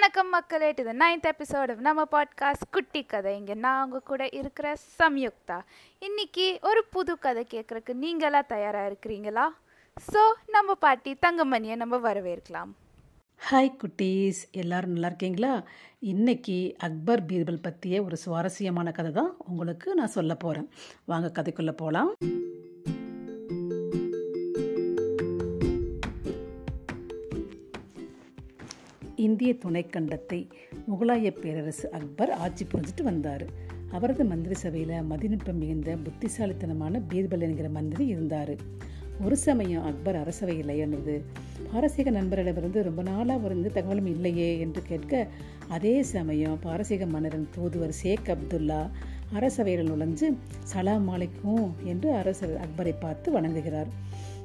வணக்கம் மக்களே இது நைன்த் எபிசோடு நம்ம பாட்காஸ்ட் குட்டி கதை. இங்கே நான் உங்கள் கூட இருக்கிற சம்யுக்தா. இன்னைக்கு ஒரு புது கதை கேட்குறக்கு நீங்களாக தயாராக இருக்கிறீங்களா? ஸோ நம்ம பாட்டி தங்கமணியை நம்ம வரவேற்கலாம். ஹாய் குட்டீஸ். எல்லோரும் நல்லா இருக்கீங்களா? இன்னைக்கு அக்பர் பீர்பல் பற்றிய ஒரு சுவாரஸ்யமான கதை தான் உங்களுக்கு நான் சொல்ல போகிறேன் வாங்க கதைக்குள்ளே போகலாம் இந்திய துணைக்கண்டத்தை முகலாய பேரரசு அக்பர் ஆட்சி புரிஞ்சிட்டு வந்தார். அவரது மந்திரி சபையில் மதிநுட்பம் மிகுந்த புத்திசாலித்தனமான பீர்பல் என்கிற மந்திரி இருந்தார். ஒரு சமயம் அக்பர் அரசவையில் எழுந்தது பாரசீக நண்பரிடமிருந்து ரொம்ப நாளாக இருந்து தகவலும் இல்லையே என்று கேட்க அதே சமயம் பாரசீக மன்னரின் தூதுவர் ஷேக் அப்துல்லா அரசவையில் நுழைஞ்சு சலாம் அலைக்கும் என்று அரசர் அக்பரை பார்த்து வணங்குகிறார்.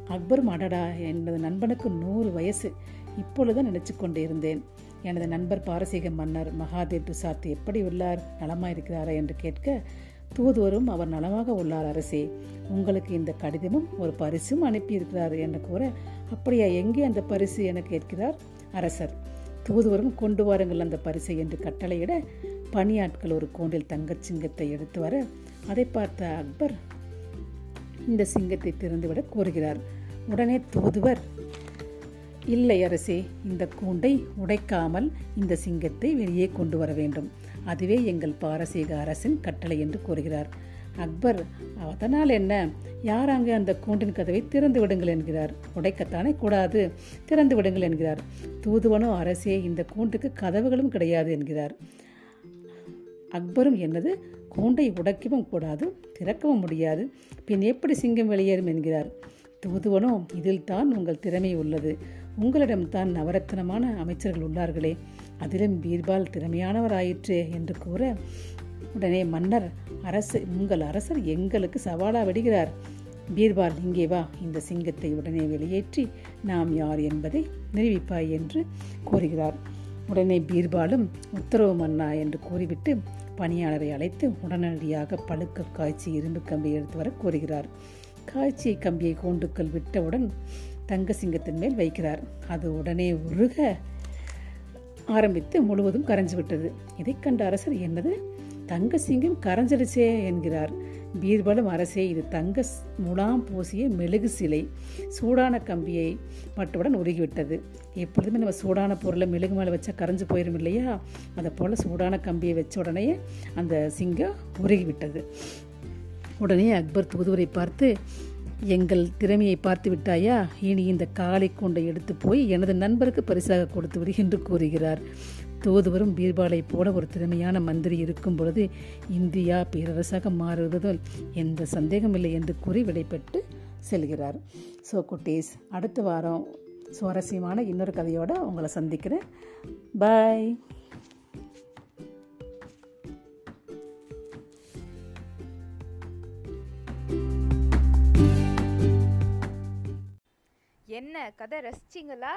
அக்பரும் அடடா எனது நண்பனுக்கு நூறு வயசு. இப்பொழுது நினைச்சு கொண்டிருந்தேன். எனது நண்பர் பாரசீக மன்னர் மகாதேவ் துசாத் எப்படி உள்ளார்? நலமா இருக்கிறாரா? என்று கேட்க தூதுவரும் அவர் நலமாக உள்ளார் அரசே. உங்களுக்கு இந்த கடிதமும் ஒரு பரிசும் அனுப்பியிருக்கிறார் என்று கூற அப்படியா எங்கே அந்த பரிசு? என கேட்கிறார் அரசர். தூதுவரும் கொண்டு வாருங்கள் அந்த பரிசை என்று கட்டளையிட பணியாட்கள் ஒரு கூண்டில் தங்கச் சிங்கத்தை எடுத்து வர அதை பார்த்த அக்பர் இந்த சிங்கத்தை திறந்துவிட கோருகிறார் உடனே தூதுவர் இல்லை அரசே இந்த கூண்டை உடைக்காமல் இந்த சிங்கத்தை வெளியே கொண்டு வர வேண்டும். அதுவே எங்கள் பாரசீக அரசின் கட்டளை என்று கூறுகிறார். அக்பர் அதனால் என்ன? யார் அங்கே அந்த கூண்டின் கதவை திறந்து விடுங்கள் என்கிறார். உடைக்கத்தானே கூடாது திறந்து விடுங்கள் என்கிறார். தூதுவனோ அரசே இந்த கூண்டுக்கு கதவுகளும் கிடையாது என்கிறார். அக்பரும் என்னது? கூண்டை உடைக்கவும் கூடாது திறக்கவும் முடியாது. பின் எப்படி சிங்கம் வெளியேறும் என்கிறார். தூதுவனோ இதில் தான் உங்கள் திறமை உள்ளது. உங்களிடம்தான் நவரத்தனமான அமைச்சர்கள் உள்ளார்களே. அதிலும் பீர்பால் திறமையானவராயிற்று என்று கூற உடனே மன்னர் அரசு உங்கள் அரசர் எங்களுக்கு சவாலா விடுகிறார். பீர்பால் இங்கே வா இந்த சிங்கத்தை உடனே வெளியேற்றி நாம் யார் என்பதை நிரூபிப்பாய் என்று கூறுகிறார். உடனே பீர்பாலும் உத்தரவு மன்னா என்று கூறிவிட்டு பணியாளரை அழைத்து உடனடியாக பழுக்க காய்ச்சி இரும்பு கம்பியை எடுத்து வர கூறுகிறார். காய்ச்சி கம்பியை கூண்டுக்குள் விட்டவுடன் தங்க சிங்கத்தின் மேல் வைக்கிறார். அது உடனே உருக ஆரம்பித்து முழுவதும் கரைஞ்சு விட்டது. இதை கண்ட அரசர் என்னது? தங்க சிங்கம் கரைஞ்சிடுச்சே என்கிறார். பீர்பலும் அரசே இது தங்க முலாம் பூசிய மெழுகு சிலை. சூடான கம்பியை மட்டுடன் உருகிவிட்டது. எப்பொழுதுமே நம்ம சூடான பொருளை மெழுகு மேலே வச்சா கரைஞ்சு போயிடும் இல்லையா? அதை போல் சூடான கம்பியை வச்ச உடனே அந்த சிங்கம் உருகிவிட்டது. உடனே அக்பர் தூதுவரை பார்த்து எங்கள் திறமையை பார்த்து விட்டாயா? இனி இந்த காலை கொண்டை எடுத்து போய் எனது நண்பருக்கு பரிசாக கொடுத்து விடு என்று கூறுகிறார். தூதுவரும் பீர்பாலை போல ஒரு திறமையான மந்திரி இருக்கும் பொழுது இந்தியா பேரரசாக மாறுவதில் எந்த சந்தேகமில்லை என்று கூறி விடைபெற்று செல்கிறார். ஸோ குட்டீஸ் அடுத்த வாரம் சுவாரஸ்யமான இன்னொரு கதையோடு உங்களை சந்திக்கிறேன். பாய் கதை ரசிச்சிங்களா?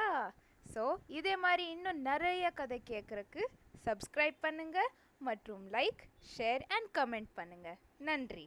ஸோ இதே மாதிரி இன்னும் நிறைய கதை கேட்குறக்கு சப்ஸ்கிரைப் பண்ணுங்கள் மற்றும் லைக் ஷேர் அண்ட் கமெண்ட் பண்ணுங்கள் நன்றி.